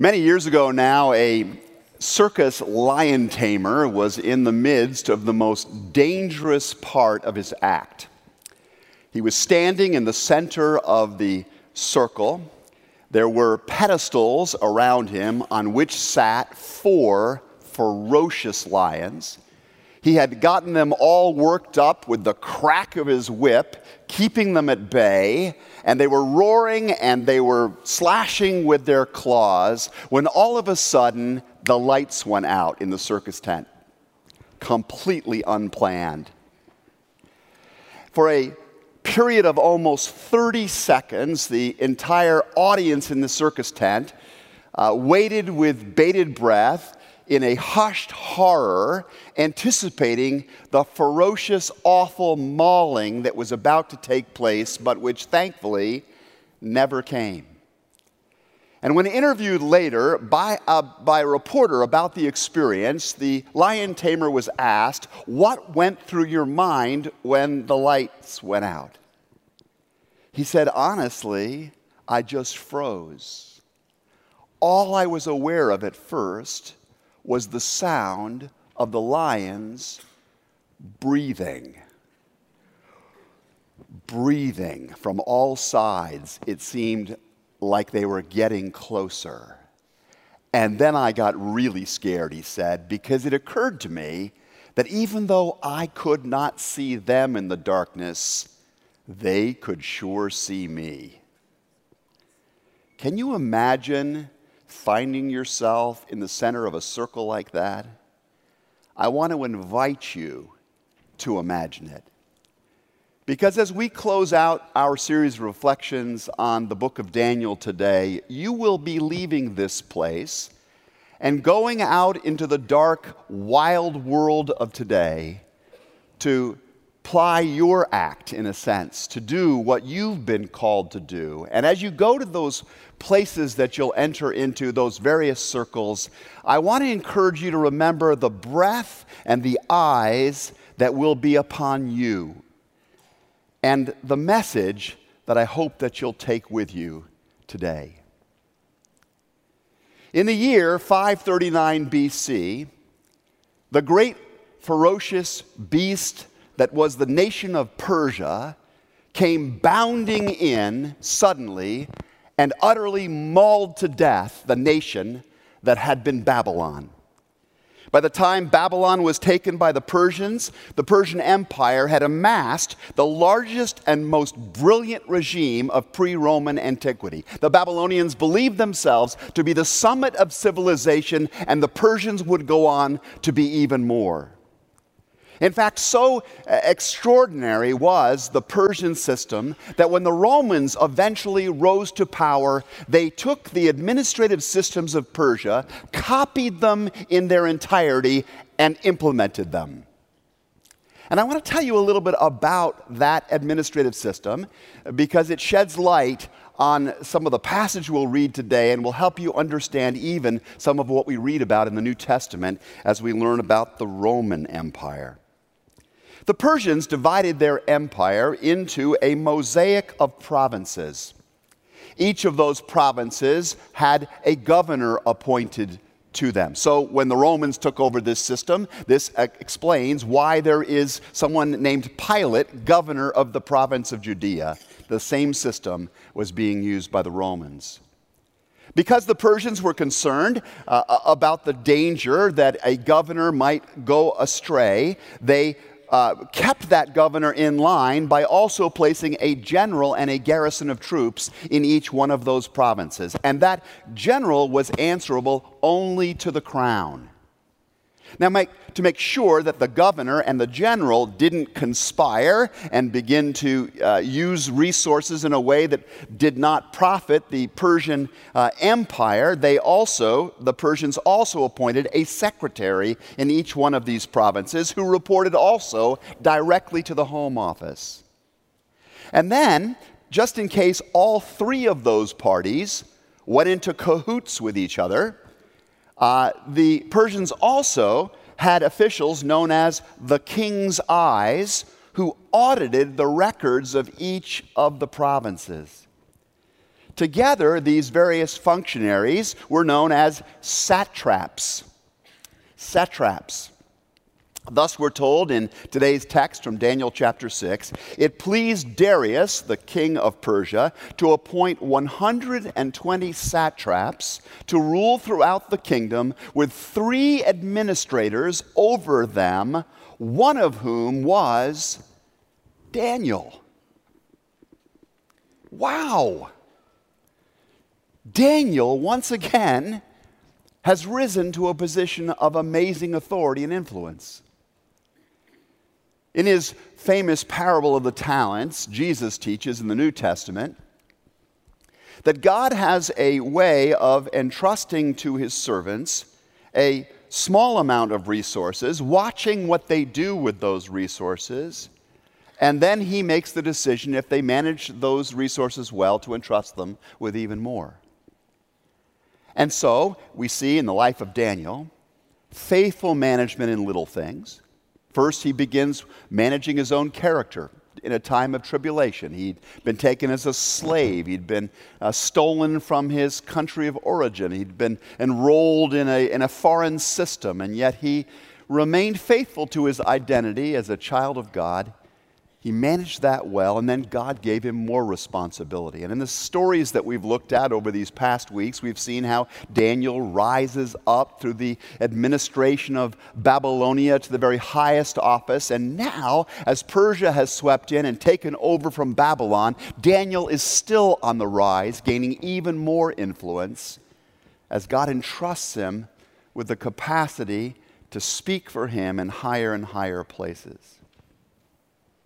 Many years ago now, a circus lion tamer was in the midst of the most dangerous part of his act. He was standing in the center of the circle. There were pedestals around him on which sat four ferocious lions. He had gotten them all worked up with the crack of his whip, keeping them at bay, and they were roaring and they were slashing with their claws when all of a sudden the lights went out in the circus tent. Completely unplanned. For a period of almost 30 seconds, the entire audience in the circus tent uh, waited with bated breath in a hushed horror, anticipating the ferocious, awful mauling that was about to take place, but which thankfully never came. And when interviewed later by a, by a reporter about the experience, the lion tamer was asked, What went through your mind when the lights went out? He said, Honestly, I just froze. All I was aware of at first was the sound of the lions breathing. Breathing from all sides. It seemed like they were getting closer. And then I got really scared, he said, because it occurred to me that even though I could not see them in the darkness, they could sure see me. Can you imagine finding yourself in the center of a circle like that? I want to invite you to imagine it. Because as we close out our series of reflections on the book of Daniel today, you will be leaving this place and going out into the dark, wild world of today to ply your act, in a sense, to do what you've been called to do. And as you go to those places that you'll enter into, those various circles, I want to encourage you to remember the breath and the eyes that will be upon you and the message that I hope that you'll take with you today. In the year 539 BC, the great ferocious beast that was the nation of Persia came bounding in suddenly and utterly mauled to death the nation that had been Babylon. By the time Babylon was taken by the Persians, the Persian Empire had amassed the largest and most brilliant regime of pre Roman antiquity. The Babylonians believed themselves to be the summit of civilization, and the Persians would go on to be even more. In fact, so uh, extraordinary was the Persian system that when the Romans eventually rose to power, they took the administrative systems of Persia, copied them in their entirety, and implemented them. And I want to tell you a little bit about that administrative system because it sheds light on some of the passage we'll read today and will help you understand even some of what we read about in the New Testament as we learn about the Roman Empire. The Persians divided their empire into a mosaic of provinces. Each of those provinces had a governor appointed to them. So when the Romans took over this system, this explains why there is someone named Pilate, governor of the province of Judea. The same system was being used by the Romans. Because the Persians were concerned uh, about the danger that a governor might go astray, they uh, kept that governor in line by also placing a general and a garrison of troops in each one of those provinces. And that general was answerable only to the crown. Now, make, to make sure that the governor and the general didn't conspire and begin to uh, use resources in a way that did not profit the Persian uh, Empire, they also, the Persians also appointed a secretary in each one of these provinces who reported also directly to the Home Office. And then, just in case all three of those parties went into cahoots with each other, uh, the Persians also had officials known as the king's eyes who audited the records of each of the provinces. Together, these various functionaries were known as satraps. Satraps. Thus, we're told in today's text from Daniel chapter 6 it pleased Darius, the king of Persia, to appoint 120 satraps to rule throughout the kingdom, with three administrators over them, one of whom was Daniel. Wow! Daniel, once again, has risen to a position of amazing authority and influence. In his famous parable of the talents, Jesus teaches in the New Testament that God has a way of entrusting to his servants a small amount of resources, watching what they do with those resources, and then he makes the decision if they manage those resources well to entrust them with even more. And so we see in the life of Daniel faithful management in little things First, he begins managing his own character. In a time of tribulation. He'd been taken as a slave, he'd been uh, stolen from his country of origin, he'd been enrolled in a, in a foreign system, and yet he remained faithful to his identity as a child of God he managed that well, and then God gave him more responsibility. And in the stories that we've looked at over these past weeks, we've seen how Daniel rises up through the administration of Babylonia to the very highest office. And now, as Persia has swept in and taken over from Babylon, Daniel is still on the rise, gaining even more influence as God entrusts him with the capacity to speak for him in higher and higher places.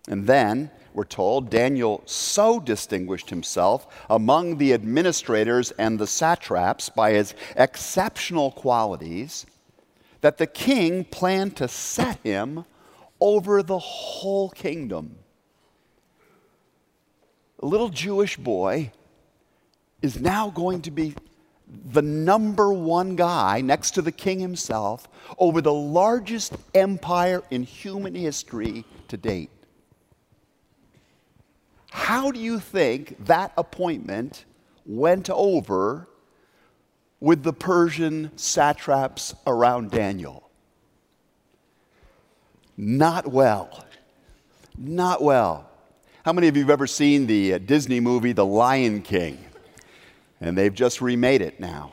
And then, we're told, Daniel so distinguished himself among the administrators and the satraps by his exceptional qualities that the king planned to set him over the whole kingdom. A little Jewish boy is now going to be the number one guy next to the king himself over the largest empire in human history to date. How do you think that appointment went over with the Persian satraps around Daniel? Not well. Not well. How many of you have ever seen the uh, Disney movie The Lion King? And they've just remade it now.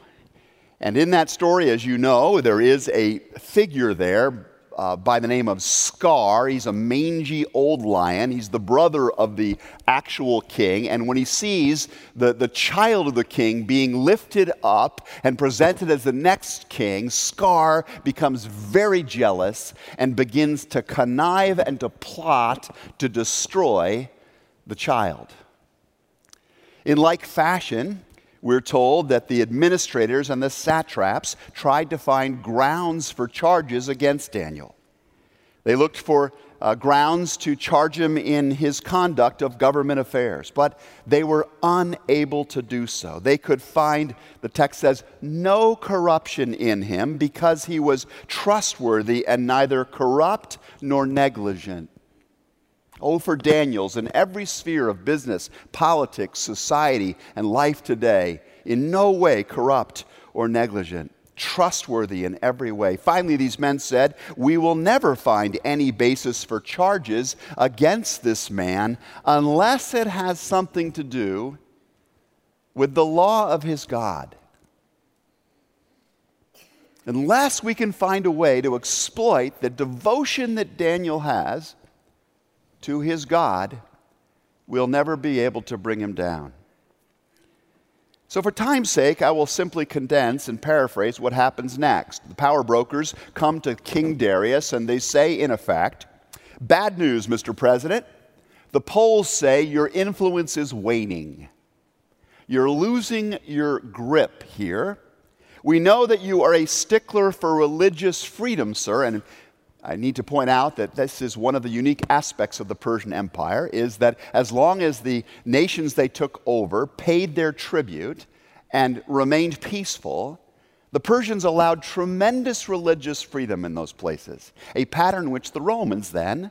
And in that story, as you know, there is a figure there uh, by the name of Scar. He's a mangy old lion. He's the brother of the actual king. And when he sees the, the child of the king being lifted up and presented as the next king, Scar becomes very jealous and begins to connive and to plot to destroy the child. In like fashion, we're told that the administrators and the satraps tried to find grounds for charges against Daniel. They looked for uh, grounds to charge him in his conduct of government affairs, but they were unable to do so. They could find, the text says, no corruption in him because he was trustworthy and neither corrupt nor negligent. Oh, for Daniels in every sphere of business, politics, society, and life today, in no way corrupt or negligent, trustworthy in every way. Finally, these men said, We will never find any basis for charges against this man unless it has something to do with the law of his God. Unless we can find a way to exploit the devotion that Daniel has to his God, we'll never be able to bring him down. So, for time's sake, I will simply condense and paraphrase what happens next. The power brokers come to King Darius and they say, in effect, Bad news, Mr. President. The polls say your influence is waning. You're losing your grip here. We know that you are a stickler for religious freedom, sir, and I need to point out that this is one of the unique aspects of the Persian Empire is that as long as the nations they took over paid their tribute and remained peaceful, the Persians allowed tremendous religious freedom in those places, a pattern which the Romans then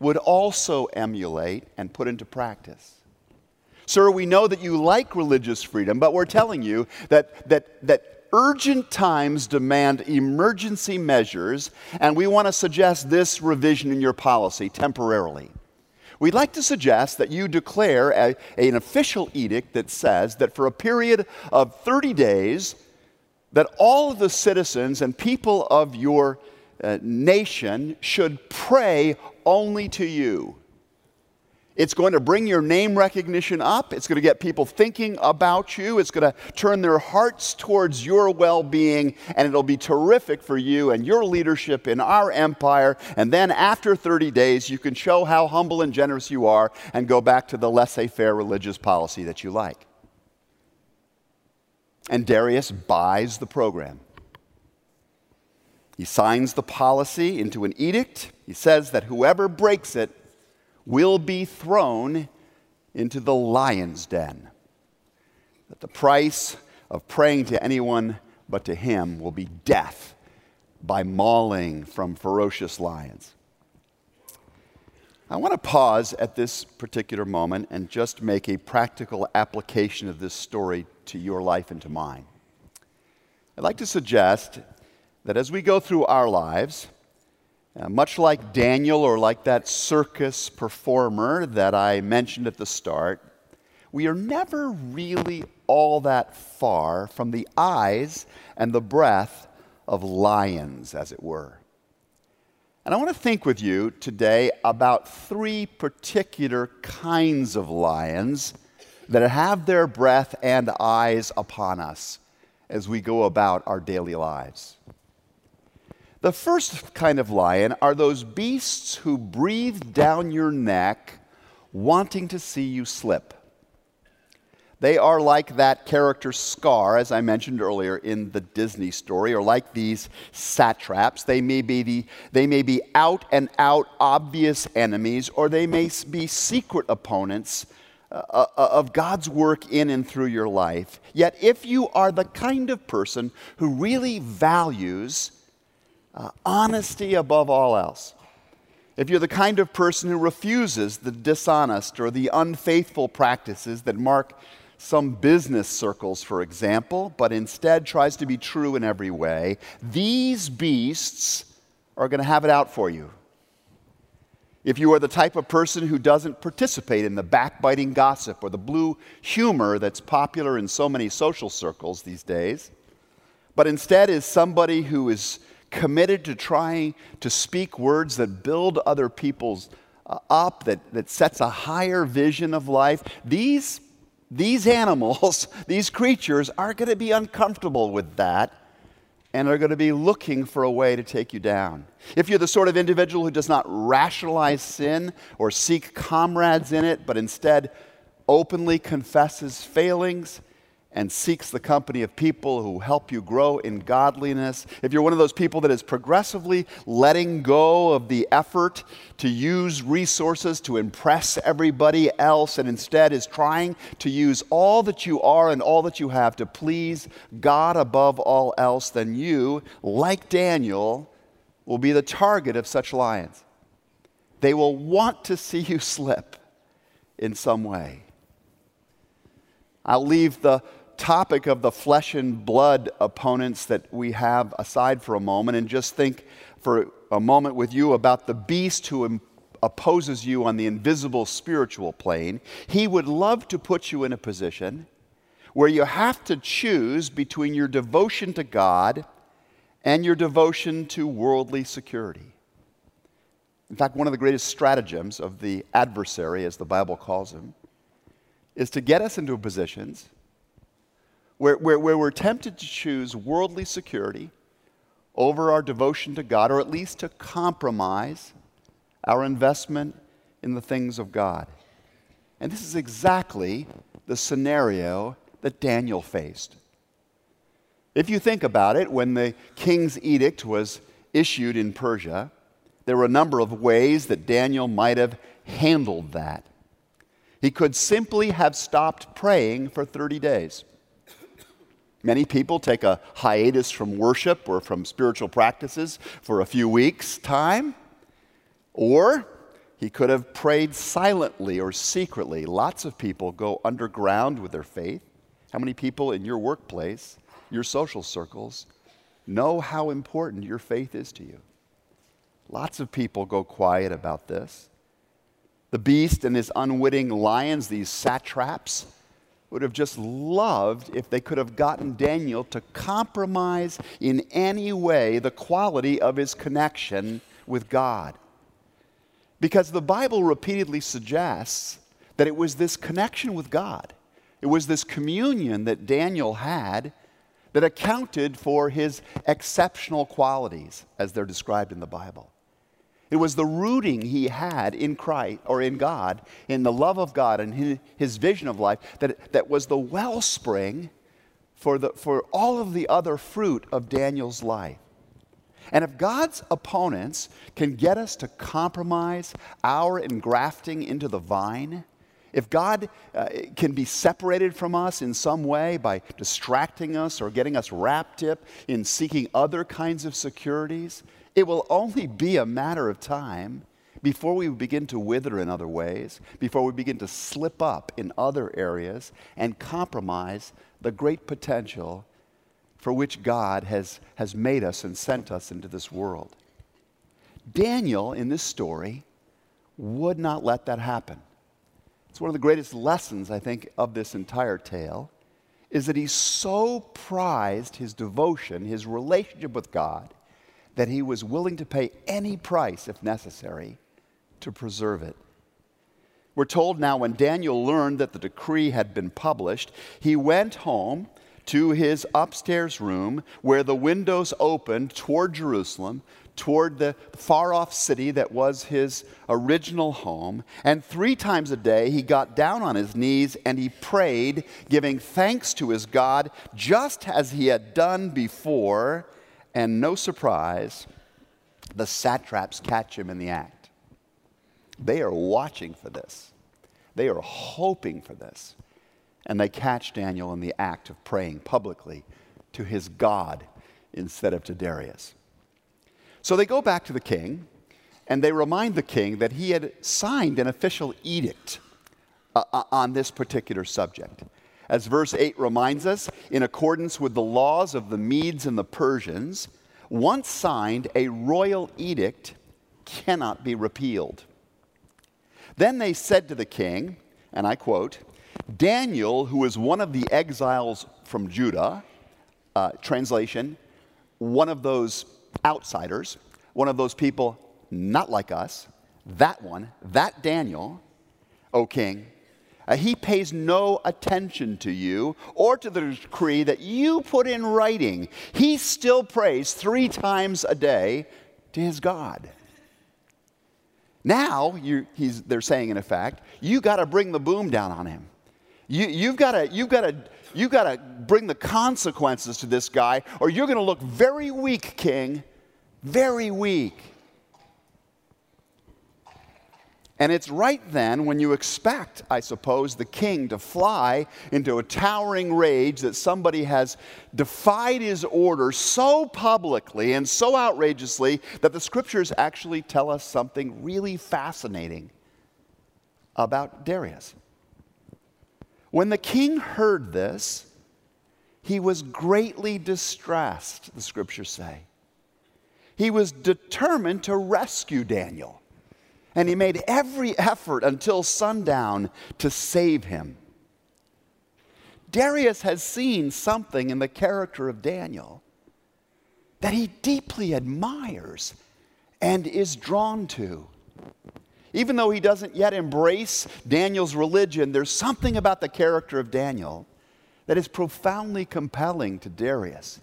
would also emulate and put into practice. Sir, we know that you like religious freedom, but we're telling you that, that, that urgent times demand emergency measures, and we want to suggest this revision in your policy temporarily. We'd like to suggest that you declare a, an official edict that says that for a period of 30 days, that all of the citizens and people of your uh, nation should pray only to you. It's going to bring your name recognition up. It's going to get people thinking about you. It's going to turn their hearts towards your well being, and it'll be terrific for you and your leadership in our empire. And then after 30 days, you can show how humble and generous you are and go back to the laissez faire religious policy that you like. And Darius buys the program. He signs the policy into an edict. He says that whoever breaks it will be thrown into the lion's den. That the price of praying to anyone but to him will be death by mauling from ferocious lions. I want to pause at this particular moment and just make a practical application of this story to your life and to mine. I'd like to suggest that as we go through our lives, uh, much like Daniel or like that circus performer that I mentioned at the start, we are never really all that far from the eyes and the breath of lions, as it were. And I want to think with you today about three particular kinds of lions that have their breath and eyes upon us as we go about our daily lives. The first kind of lion are those beasts who breathe down your neck, wanting to see you slip. They are like that character Scar, as I mentioned earlier in the Disney story, or like these satraps. They may be, the, they may be out and out obvious enemies, or they may be secret opponents uh, uh, of God's work in and through your life. Yet, if you are the kind of person who really values uh, honesty above all else. If you're the kind of person who refuses the dishonest or the unfaithful practices that mark some business circles, for example, but instead tries to be true in every way, these beasts are going to have it out for you. If you are the type of person who doesn't participate in the backbiting gossip or the blue humor that's popular in so many social circles these days, but instead is somebody who is committed to trying to speak words that build other people's uh, up, that, that sets a higher vision of life, these, these animals, these creatures, are going to be uncomfortable with that and are going to be looking for a way to take you down. If you're the sort of individual who does not rationalize sin or seek comrades in it, but instead openly confesses failings, and seeks the company of people who help you grow in godliness, if you're one of those people that is progressively letting go of the effort to use resources to impress everybody else and instead is trying to use all that you are and all that you have to please God above all else, then you, like Daniel, will be the target of such lions. They will want to see you slip in some way. I'll leave the topic of the flesh and blood opponents that we have aside for a moment and just think for a moment with you about the beast who opposes you on the invisible spiritual plane. He would love to put you in a position where you have to choose between your devotion to God and your devotion to worldly security. In fact, one of the greatest stratagems of the adversary, as the Bible calls him, is to get us into positions where, where, where we're tempted to choose worldly security over our devotion to God, or at least to compromise our investment in the things of God. And this is exactly the scenario that Daniel faced. If you think about it, when the king's edict was issued in Persia, there were a number of ways that Daniel might have handled that. He could simply have stopped praying for 30 days. Many people take a hiatus from worship or from spiritual practices for a few weeks' time. Or he could have prayed silently or secretly. Lots of people go underground with their faith. How many people in your workplace, your social circles, know how important your faith is to you? Lots of people go quiet about this. The beast and his unwitting lions, these satraps, would have just loved if they could have gotten Daniel to compromise in any way the quality of his connection with God. Because the Bible repeatedly suggests that it was this connection with God, it was this communion that Daniel had that accounted for his exceptional qualities as they're described in the Bible. It was the rooting he had in Christ or in God, in the love of God and his vision of life, that, that was the wellspring for, the, for all of the other fruit of Daniel's life. And if God's opponents can get us to compromise our engrafting into the vine, if God uh, can be separated from us in some way by distracting us or getting us wrapped up in seeking other kinds of securities, it will only be a matter of time before we begin to wither in other ways, before we begin to slip up in other areas and compromise the great potential for which God has, has made us and sent us into this world. Daniel, in this story, would not let that happen. It's one of the greatest lessons, I think, of this entire tale, is that he so prized his devotion, his relationship with God, that he was willing to pay any price, if necessary, to preserve it. We're told now when Daniel learned that the decree had been published, he went home to his upstairs room where the windows opened toward Jerusalem, toward the far off city that was his original home. And three times a day he got down on his knees and he prayed, giving thanks to his God, just as he had done before. And no surprise, the satraps catch him in the act. They are watching for this, they are hoping for this and they catch Daniel in the act of praying publicly to his God instead of to Darius. So they go back to the king and they remind the king that he had signed an official edict uh, uh on this particular subject. As verse 8 reminds us, in accordance with the laws of the Medes and the Persians, once signed, a royal edict cannot be repealed. Then they said to the king, and I quote, Daniel, who is one of the exiles from Judah, uh, translation, one of those outsiders, one of those people not like us, that one, that Daniel, O king, uh, he pays no attention to you or to the decree that you put in writing. He still prays three times a day to his God. Now, they're saying, in effect, you got to bring the boom down on him. You, you've got you've to you've got to bring the consequences to this guy, or you're going to look very weak, King, very weak. And it's right then when you expect, I suppose, the king to fly into a towering rage that somebody has defied his order so publicly and so outrageously that the scriptures actually tell us something really fascinating about Darius. When the king heard this, he was greatly distressed, the scriptures say. He was determined to rescue Daniel, and he made every effort until sundown to save him. Darius has seen something in the character of Daniel that he deeply admires and is drawn to. Even though he doesn't yet embrace Daniel's religion, there's something about the character of Daniel that is profoundly compelling to Darius.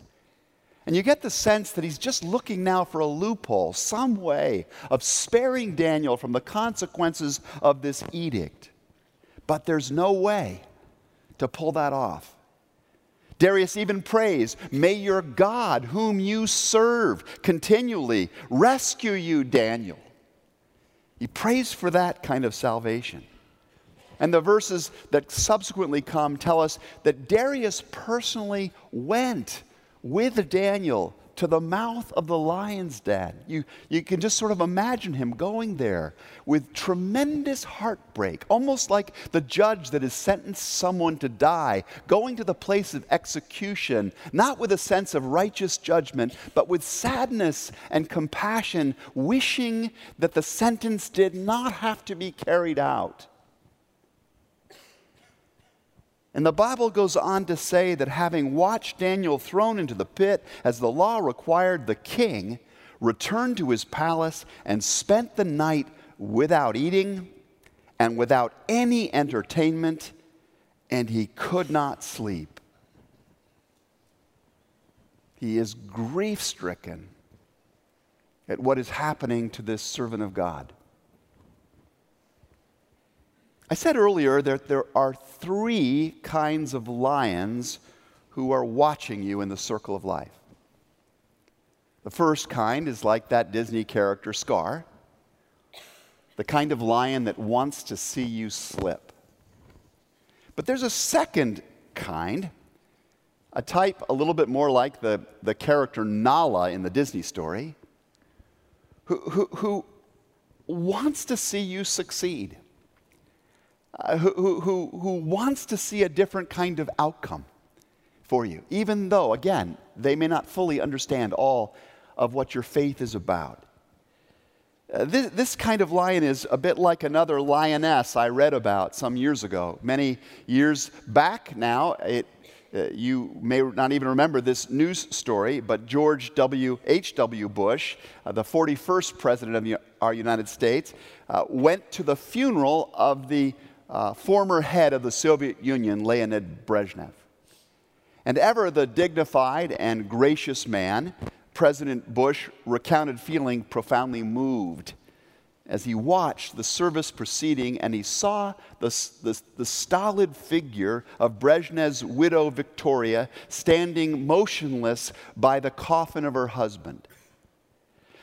And you get the sense that he's just looking now for a loophole, some way of sparing Daniel from the consequences of this edict. But there's no way to pull that off. Darius even prays, May your God, whom you serve continually, rescue you, Daniel. He prays for that kind of salvation. And the verses that subsequently come tell us that Darius personally went with Daniel to the mouth of the lion's den. You, you can just sort of imagine him going there with tremendous heartbreak, almost like the judge that has sentenced someone to die, going to the place of execution, not with a sense of righteous judgment, but with sadness and compassion, wishing that the sentence did not have to be carried out. And the Bible goes on to say that having watched Daniel thrown into the pit as the law required, the king returned to his palace and spent the night without eating and without any entertainment, and he could not sleep. He is grief stricken at what is happening to this servant of God. I said earlier that there are three kinds of lions who are watching you in the circle of life. The first kind is like that Disney character Scar, the kind of lion that wants to see you slip. But there's a second kind, a type a little bit more like the, the character Nala in the Disney story, who, who, who wants to see you succeed uh, who, who, who wants to see a different kind of outcome for you, even though, again, they may not fully understand all of what your faith is about. Uh, this, this, kind of lion is a bit like another lioness I read about some years ago. Many years back now, it, uh, you may not even remember this news story, but George W. Bush, uh, the 41st president of our United States, uh, went to the funeral of the uh, former head of the Soviet Union, Leonid Brezhnev. And ever the dignified and gracious man, President Bush recounted feeling profoundly moved as he watched the service proceeding and he saw the, the, the, stolid figure of Brezhnev's widow Victoria standing motionless by the coffin of her husband.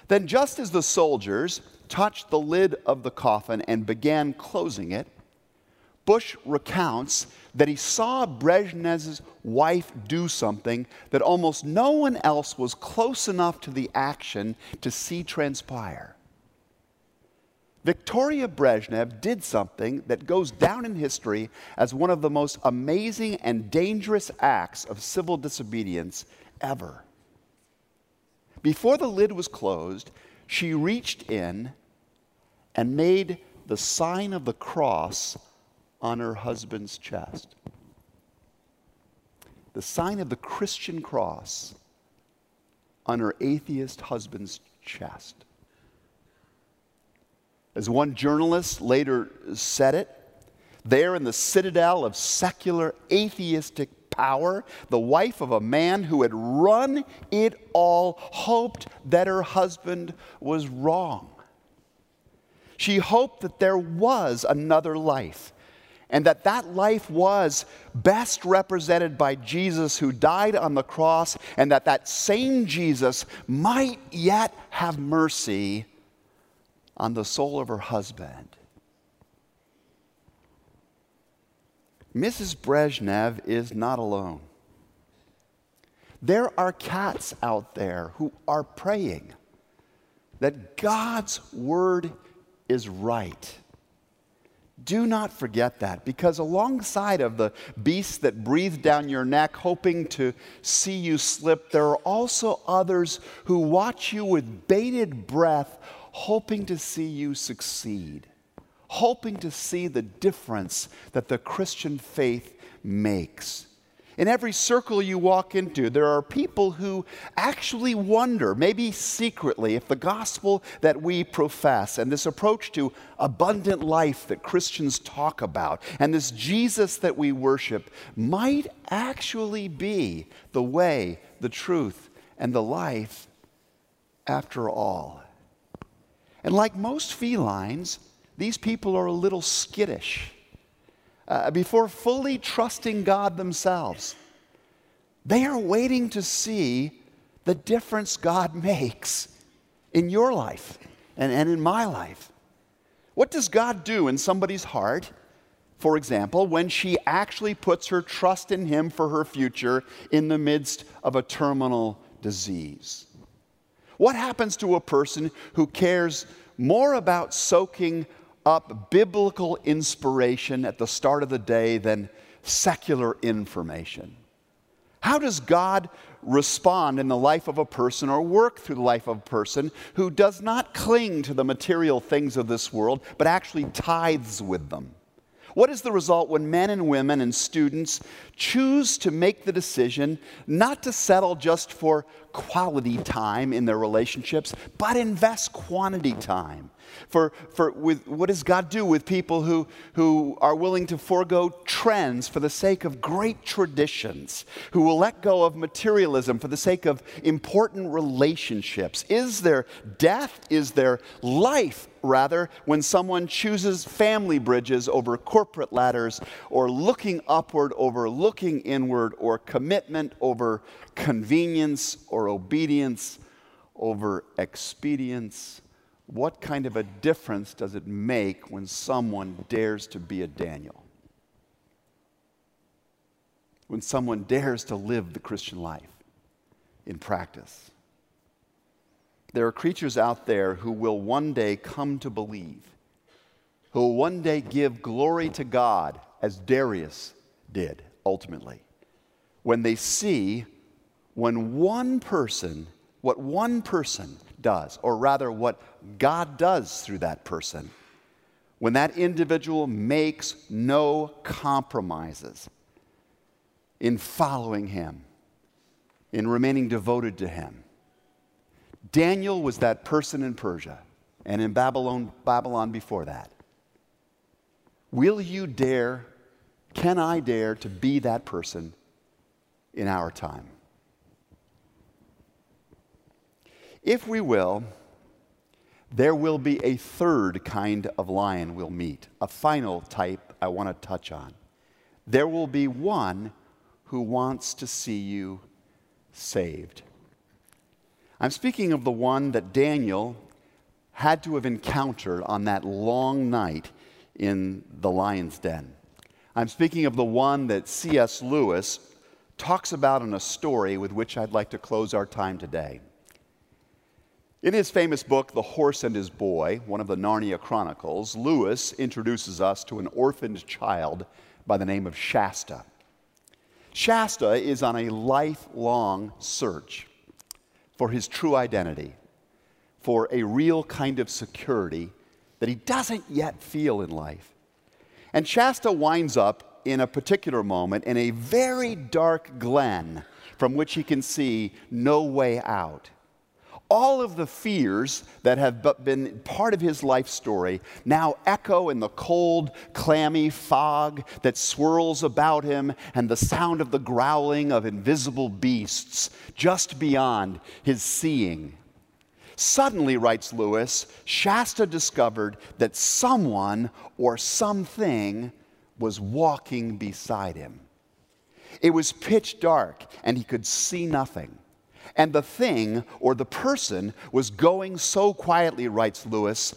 Then, just as the soldiers touched the lid of the coffin and began closing it, Bush recounts that he saw Brezhnev's wife do something that almost no one else was close enough to the action to see transpire. Victoria Brezhnev did something that goes down in history as one of the most amazing and dangerous acts of civil disobedience ever. Before the lid was closed, she reached in and made the sign of the cross on her husband's chest. The sign of the Christian cross on her atheist husband's chest. As one journalist later said it, there in the citadel of secular atheistic power, the wife of a man who had run it all hoped that her husband was wrong. She hoped that there was another life and that that life was best represented by Jesus who died on the cross, and that that same Jesus might yet have mercy on the soul of her husband. Mrs. Brezhnev is not alone. There are cats out there who are praying that God's word is right do not forget that because alongside of the beasts that breathe down your neck, hoping to see you slip, there are also others who watch you with bated breath, hoping to see you succeed, hoping to see the difference that the Christian faith makes. In every circle you walk into, there are people who actually wonder, maybe secretly, if the gospel that we profess and this approach to abundant life that Christians talk about and this Jesus that we worship might actually be the way, the truth, and the life after all. And like most felines, these people are a little skittish uh, before fully trusting God themselves. They are waiting to see the difference God makes in your life and, and in my life. What does God do in somebody's heart, for example, when she actually puts her trust in Him for her future in the midst of a terminal disease? What happens to a person who cares more about soaking up biblical inspiration at the start of the day than secular information? How does God respond in the life of a person or work through the life of a person who does not cling to the material things of this world, but actually tithes with them? What is the result when men and women and students choose to make the decision not to settle just for quality time in their relationships, but invest quantity time? For, for with, what does God do with people who, who are willing to forego trends for the sake of great traditions, who will let go of materialism for the sake of important relationships? Is there death? Is there life, rather, when someone chooses family bridges over corporate ladders, or looking upward over looking inward, or commitment over convenience, or obedience over expedience? What kind of a difference does it make when someone dares to be a Daniel? When someone dares to live the Christian life in practice? There are creatures out there who will one day come to believe, who will one day give glory to God, as Darius did ultimately, when they see when one person, what one person does, or rather, what God does through that person. When that individual makes no compromises in following Him, in remaining devoted to Him. Daniel was that person in Persia and in Babylon, Babylon before that. Will you dare, can I dare to be that person in our time? If we will, there will be a third kind of lion we'll meet, a final type I want to touch on. There will be one who wants to see you saved. I'm speaking of the one that Daniel had to have encountered on that long night in the lion's den. I'm speaking of the one that C.S. Lewis talks about in a story with which I'd like to close our time today. In his famous book, The Horse and His Boy, one of the Narnia Chronicles, Lewis introduces us to an orphaned child by the name of Shasta. Shasta is on a lifelong search for his true identity, for a real kind of security that he doesn't yet feel in life. And Shasta winds up in a particular moment in a very dark glen from which he can see no way out all of the fears that have been part of his life story now echo in the cold, clammy fog that swirls about him and the sound of the growling of invisible beasts just beyond his seeing. Suddenly, writes Lewis, Shasta discovered that someone or something was walking beside him. It was pitch dark and he could see nothing. And the thing or the person was going so quietly, writes Lewis,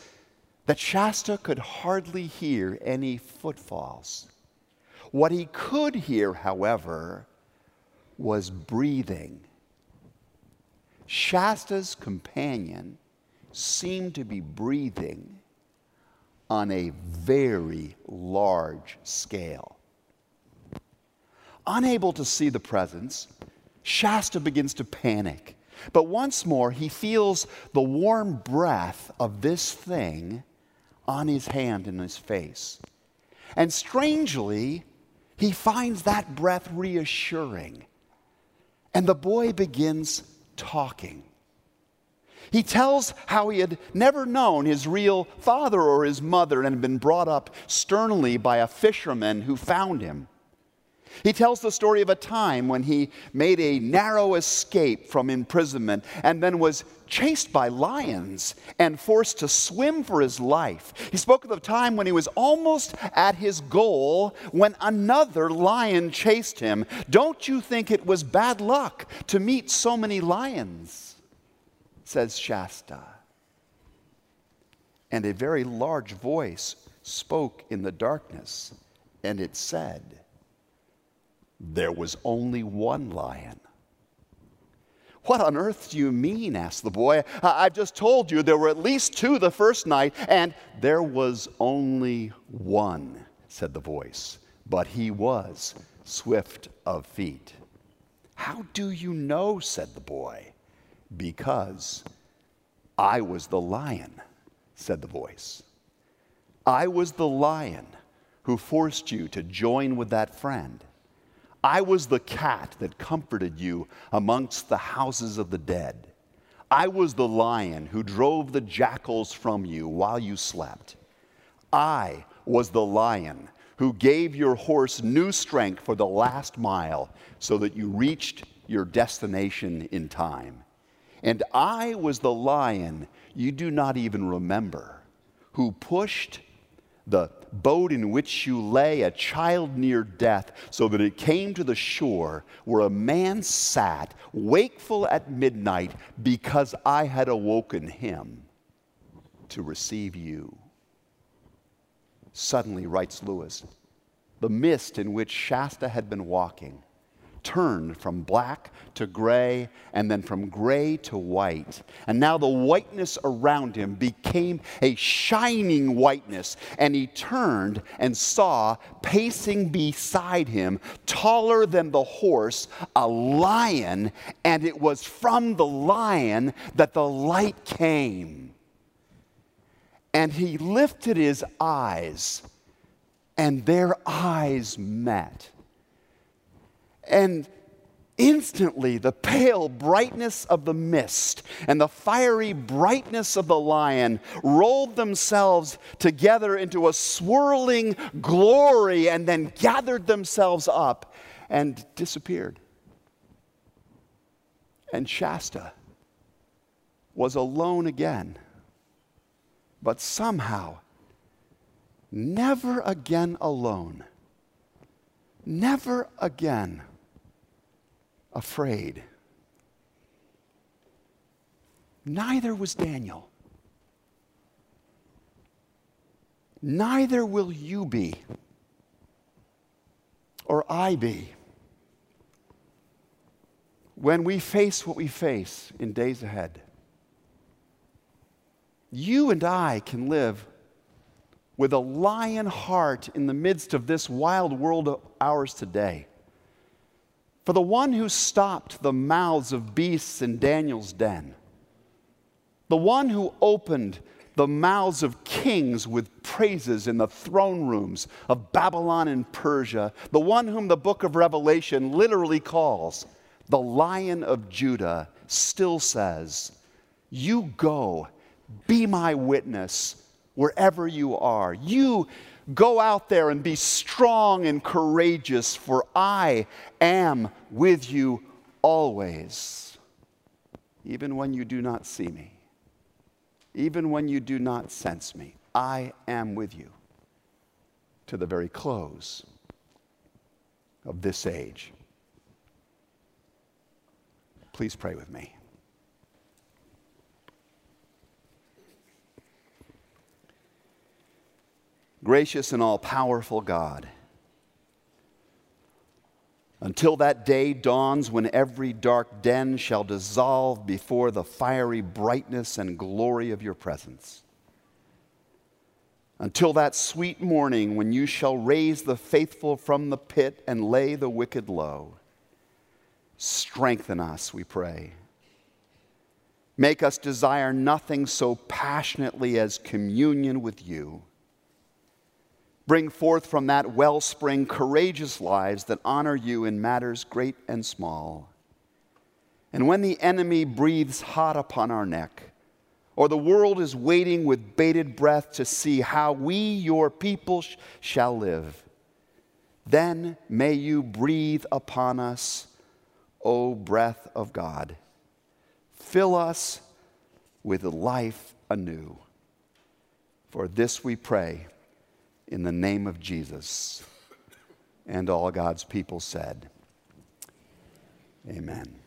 that Shasta could hardly hear any footfalls. What he could hear, however, was breathing. Shasta's companion seemed to be breathing on a very large scale. Unable to see the presence, Shasta begins to panic. But once more, he feels the warm breath of this thing on his hand and his face. And strangely, he finds that breath reassuring. And the boy begins talking. He tells how he had never known his real father or his mother and had been brought up sternly by a fisherman who found him. He tells the story of a time when he made a narrow escape from imprisonment and then was chased by lions and forced to swim for his life. He spoke of the time when he was almost at his goal when another lion chased him. Don't you think it was bad luck to meet so many lions? Says Shasta. And a very large voice spoke in the darkness, and it said, there was only one lion. What on earth do you mean? asked the boy. I've just told you there were at least two the first night, and there was only one, said the voice, but he was swift of feet. How do you know? said the boy. Because I was the lion, said the voice. I was the lion who forced you to join with that friend. I was the cat that comforted you amongst the houses of the dead. I was the lion who drove the jackals from you while you slept. I was the lion who gave your horse new strength for the last mile so that you reached your destination in time. And I was the lion you do not even remember, who pushed the boat in which you lay, a child near death, so that it came to the shore where a man sat, wakeful at midnight, because I had awoken him to receive you. Suddenly, writes Lewis, the mist in which Shasta had been walking turned from black to gray and then from gray to white. And now the whiteness around him became a shining whiteness. And he turned and saw pacing beside him, taller than the horse, a lion. And it was from the lion that the light came. And he lifted his eyes, and their eyes met. And instantly, the pale brightness of the mist and the fiery brightness of the lion rolled themselves together into a swirling glory and then gathered themselves up and disappeared. And Shasta was alone again. But somehow, never again alone. Never again afraid. Neither was Daniel. Neither will you be, or I be, when we face what we face in days ahead. You and I can live with a lion heart in the midst of this wild world of ours today. For the one who stopped the mouths of beasts in Daniel's den, the one who opened the mouths of kings with praises in the throne rooms of Babylon and Persia, the one whom the book of Revelation literally calls the Lion of Judah, still says, You go, be my witness wherever you are. You Go out there and be strong and courageous, for I am with you always, even when you do not see me, even when you do not sense me. I am with you to the very close of this age. Please pray with me. Gracious and all powerful God, until that day dawns when every dark den shall dissolve before the fiery brightness and glory of your presence. Until that sweet morning when you shall raise the faithful from the pit and lay the wicked low. Strengthen us, we pray. Make us desire nothing so passionately as communion with you. Bring forth from that wellspring courageous lives that honor you in matters great and small. And when the enemy breathes hot upon our neck, or the world is waiting with bated breath to see how we, your people, sh- shall live, then may you breathe upon us, O breath of God. Fill us with life anew. For this we pray in the name of Jesus. And all God's people said, Amen.